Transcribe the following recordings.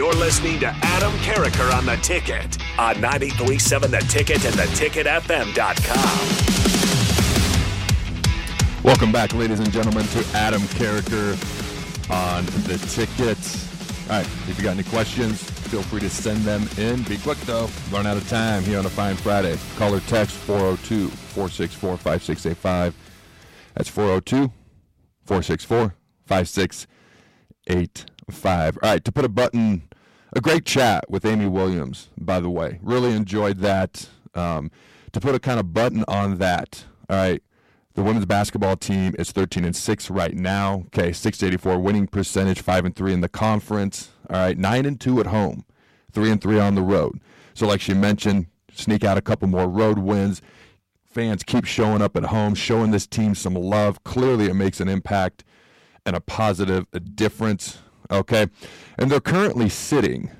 You're listening to Adam Carriker on The Ticket on 93.7 The Ticket and theticketfm.com. Welcome back, ladies and gentlemen, to Adam Carriker on The Ticket. All right, if you got any questions, feel free to send them in. Be quick, though. Run out of time here on a fine Friday. Call or text 402 464 5685. That's 402 464 5685. All right, to put a button, a great chat with Amy Williams, by the way. Really enjoyed that. Um, to put a kind of button on that, all right, the women's basketball team is 13 and 6 right now. Okay, 684 winning percentage, 5 and 3 in the conference. All right, 9 and 2 at home, 3 and 3 on the road. So, like she mentioned, sneak out a couple more road wins. Fans keep showing up at home, showing this team some love. Clearly, it makes an impact and a positive difference. Okay. And they're currently sitting,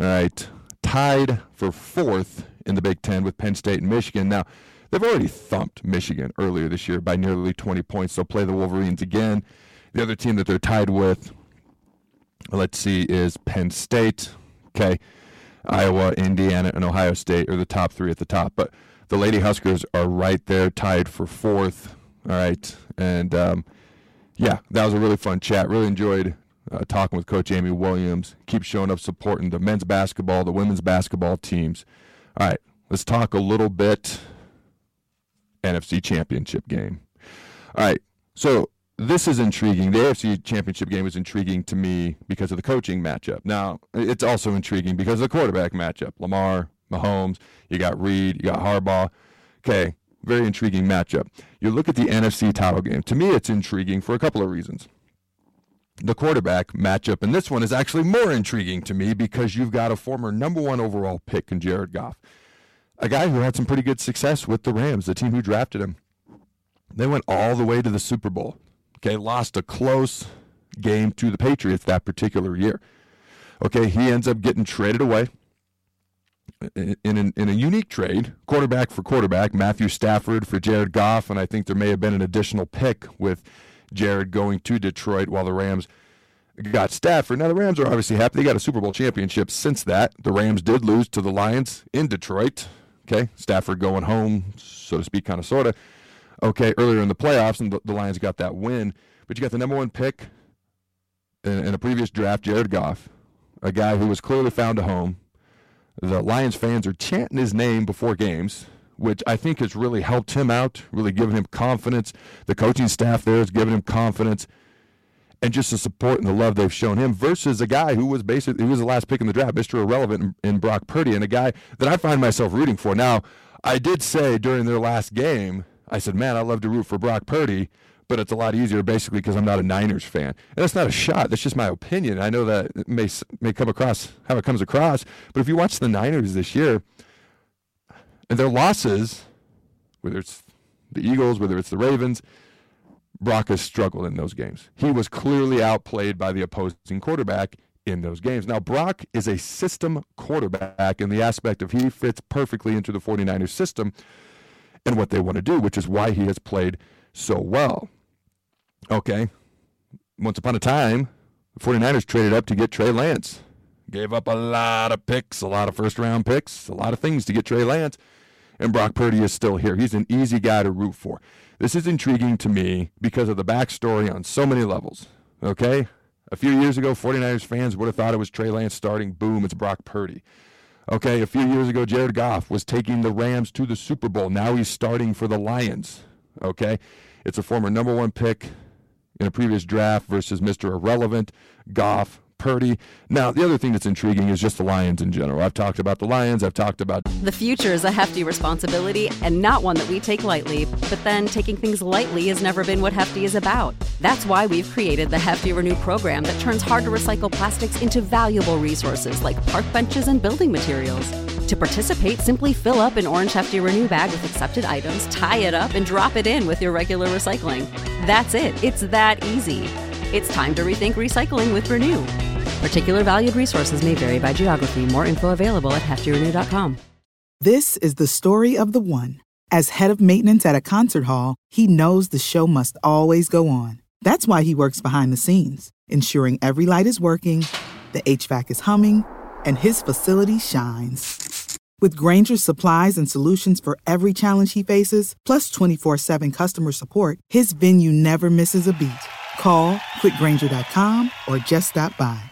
all right, tied for fourth in the Big Ten with Penn State and Michigan. Now, they've already thumped Michigan earlier this year by nearly 20 points. They'll play the Wolverines again. The other team that they're tied with, let's see, is Penn State. Okay. Iowa, Indiana, and Ohio State are the top three at the top. But the Lady Huskers are right there, tied for fourth. All right. And um, yeah, that was a really fun chat. Really enjoyed uh, talking with Coach Amy Williams. Keep showing up supporting the men's basketball, the women's basketball teams. All right, let's talk a little bit NFC Championship game. All right, so this is intriguing. The AFC Championship game is intriguing to me because of the coaching matchup. Now, it's also intriguing because of the quarterback matchup. Lamar, Mahomes, you got Reid, you got Harbaugh. Okay, very intriguing matchup. You look at the NFC title game. To me, it's intriguing for a couple of reasons the quarterback matchup in this one is actually more intriguing to me because you've got a former number one overall pick in Jared Goff, a guy who had some pretty good success with the Rams, the team who drafted him. They went all the way to the Super Bowl. Okay, lost a close game to the Patriots that particular year. Okay, he ends up getting traded away in, in, in a unique trade, quarterback for quarterback, Matthew Stafford for Jared Goff, and I think there may have been an additional pick with Jared going to Detroit while the Rams got Stafford. Now, the Rams are obviously happy. They got a Super Bowl championship since that. The Rams did lose to the Lions in Detroit. Okay, Stafford going home, so to speak, kind of, sort of. Okay, earlier in the playoffs, and the, Lions got that win. But you got the number one pick in, in a previous draft, Jared Goff, a guy who was clearly found a home. The Lions fans are chanting his name before games which I think has really helped him out, really given him confidence. The coaching staff there has given him confidence. And just the support and the love they've shown him versus a guy who was basically, who was the last pick in the draft, Mr. Irrelevant in, in Brock Purdy, and a guy that I find myself rooting for. Now, I did say during their last game, I said, man, I love to root for Brock Purdy, but it's a lot easier basically because I'm not a Niners fan. And that's not a shot. That's just my opinion. I know that may, may come across how it comes across, but if you watch the Niners this year, and their losses, whether it's the Eagles, whether it's the Ravens, Brock has struggled in those games. He was clearly outplayed by the opposing quarterback in those games. Now, Brock is a system quarterback in the aspect of he fits perfectly into the 49ers system and what they want to do, which is why he has played so well. Okay. Once upon a time, the 49ers traded up to get Trey Lance. Gave up a lot of picks, a lot of first round picks, a lot of things to get Trey Lance. And Brock Purdy is still here. He's an easy guy to root for. This is intriguing to me because of the backstory on so many levels. Okay? A few years ago, 49ers fans would have thought it was Trey Lance starting. Boom, it's Brock Purdy. Okay, a few years ago, Jared Goff was taking the Rams to the Super Bowl. Now he's starting for the Lions. Okay, it's a former number one pick in a previous draft versus Mr. Irrelevant, Goff, Purdy. Now, the other thing that's intriguing is just the Lions in general. I've talked about the Lions, I've talked about. The future is a hefty responsibility and not one that we take lightly. But then taking things lightly has never been what Hefty is about. That's why we've created the Hefty Renew program that turns hard to recycle plastics into valuable resources like park benches and building materials. To participate, simply fill up an orange Hefty Renew bag with accepted items, tie it up, and drop it in with your regular recycling. That's it. It's that easy. It's time to rethink recycling with Renew. Particular valued resources may vary by geography. More info available at heftyrenew.com. This is the story of the one. As head of maintenance at a concert hall, he knows the show must always go on. That's why he works behind the scenes, ensuring every light is working, the HVAC is humming, and his facility shines. With Grainger's supplies and solutions for every challenge he faces, plus 24 7 customer support, his venue never misses a beat. Call click grainger.com or just stop by.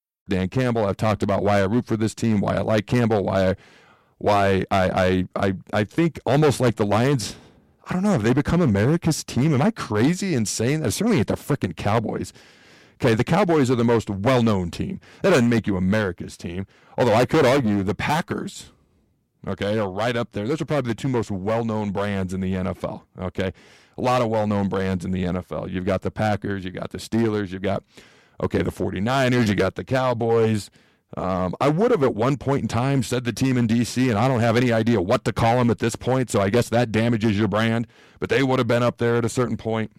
Dan Campbell. I've talked about why I root for this team, why I like Campbell, why I, why I, I, I, I think almost like the Lions. I don't know. Have they become America's team? Am I crazy and saying that? Certainly ain't the freaking Cowboys. Okay, the Cowboys are the most well-known team. That doesn't make you America's team. Although I could argue the Packers, okay, are right up there. Those are probably the two most well-known brands in the NFL. Okay, a lot of well-known brands in the NFL. You've got the Packers, you've got the Steelers, you've got okay, the 49ers, you got the Cowboys. Um, I would have at one point in time said the team in D.C., and I don't have any idea what to call them at this point, so I guess that damages your brand, but they would have been up there at a certain point.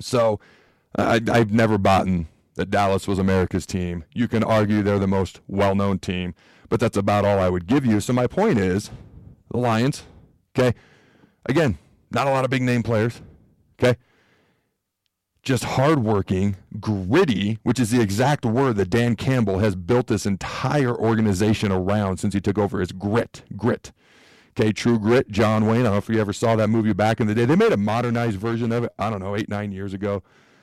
So I, I've never bought that Dallas was America's team. You can argue they're the most well known team, but that's about all I would give you. So my point is the Lions, okay? Again, not a lot of big name players, okay? Just hardworking, gritty, which is the exact word that Dan Campbell has built this entire organization around since he took over. Is grit, grit. Okay, True Grit, John Wayne. I don't know if you ever saw that movie back in the day. They made a modernized version of it. I don't know, eight nine years ago.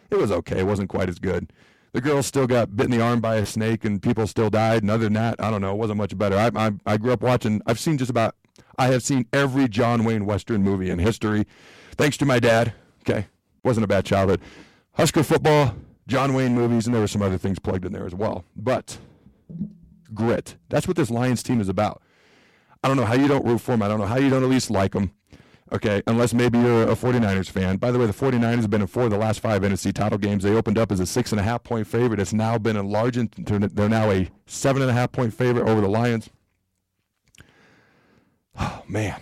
It was okay. It wasn't quite as good. The girl still got bit in the arm by a snake, and people still died. And other than that, I don't know. It wasn't much better. I, I, I grew up watching. I've seen just about. I have seen every John Wayne Western movie in history, thanks to my dad. Okay, wasn't a bad childhood. Husker football, John Wayne movies, and there were some other things plugged in there as well. But grit. That's what this Lions team is about. I don't know how you don't root for them. I don't know how you don't at least like them. Okay, unless maybe you're a 49ers fan. By the way, the 49ers have been in four of the last five NFC title games. They opened up as a six and a half point favorite. It's now been enlarged. They're now a seven and a half point favorite over the Lions. Oh, man.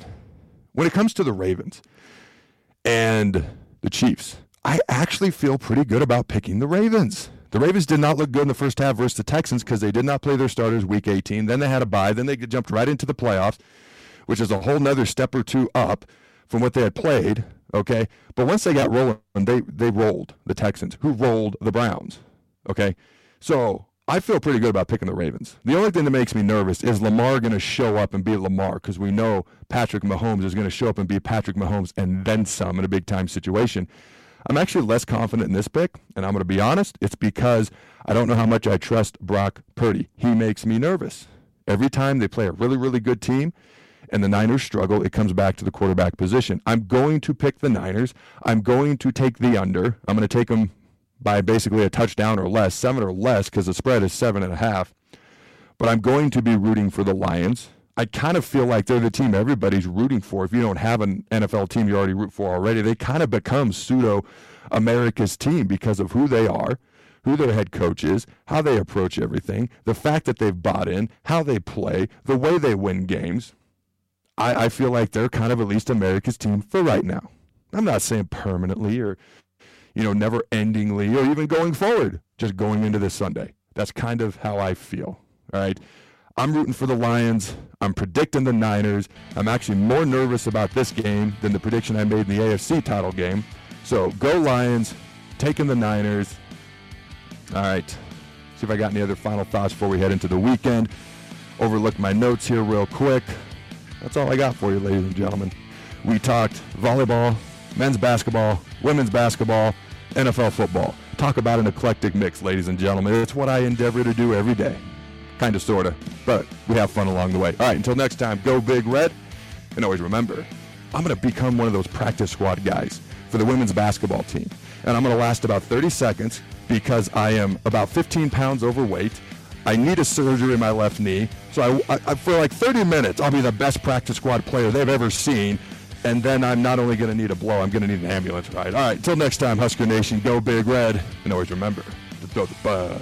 When it comes to the Ravens and the Chiefs, I actually feel pretty good about picking the Ravens. The Ravens did not look good in the first half versus the Texans because they did not play their starters week 18. Then they had a bye. Then they jumped right into the playoffs, which is a whole nother step or two up from what they had played. Okay. But once they got rolling, they, they rolled the Texans, who rolled the Browns. Okay. So I feel pretty good about picking the Ravens. The only thing that makes me nervous is Lamar going to show up and be Lamar because we know Patrick Mahomes is going to show up and be Patrick Mahomes and then some in a big time situation. I'm actually less confident in this pick, and I'm going to be honest. It's because I don't know how much I trust Brock Purdy. He makes me nervous. Every time they play a really, really good team, and the Niners struggle, it comes back to the quarterback position. I'm going to pick the Niners. I'm going to take the under. I'm going to take them by basically a touchdown or less, seven or less, because the spread is seven and a half. But I'm going to be rooting for the Lions. I kind of feel like they're the team everybody's rooting for. If you don't have an NFL team you already root for already, they kind of become pseudo America's team because of who they are, who their head coach is, how they approach everything, the fact that they've bought in, how they play, the way they win games. I, I feel like they're kind of at least America's team for right now. I'm not saying permanently or, you know, never endingly or even going forward, just going into this Sunday. That's kind of how I feel. All right. I'm rooting for the Lions. I'm predicting the Niners. I'm actually more nervous about this game than the prediction I made in the AFC title game. So go Lions, taking the Niners. All right. See if I got any other final thoughts before we head into the weekend. Overlook my notes here real quick. That's all I got for you, ladies and gentlemen. We talked volleyball, men's basketball, women's basketball, NFL football. Talk about an eclectic mix, ladies and gentlemen. It's what I endeavor to do every day. Kind of, sort of. But we have fun along the way. All right, until next time, go big red. And always remember, I'm going to become one of those practice squad guys for the women's basketball team. And I'm going to last about 30 seconds because I am about 15 pounds overweight. I need a surgery in my left knee. So I, I, for like 30 minutes, I'll be the best practice squad player they've ever seen. And then I'm not only going to need a blow, I'm going to need an ambulance ride. All right, until next time, Husker Nation, go big red. And always remember to throw the bug.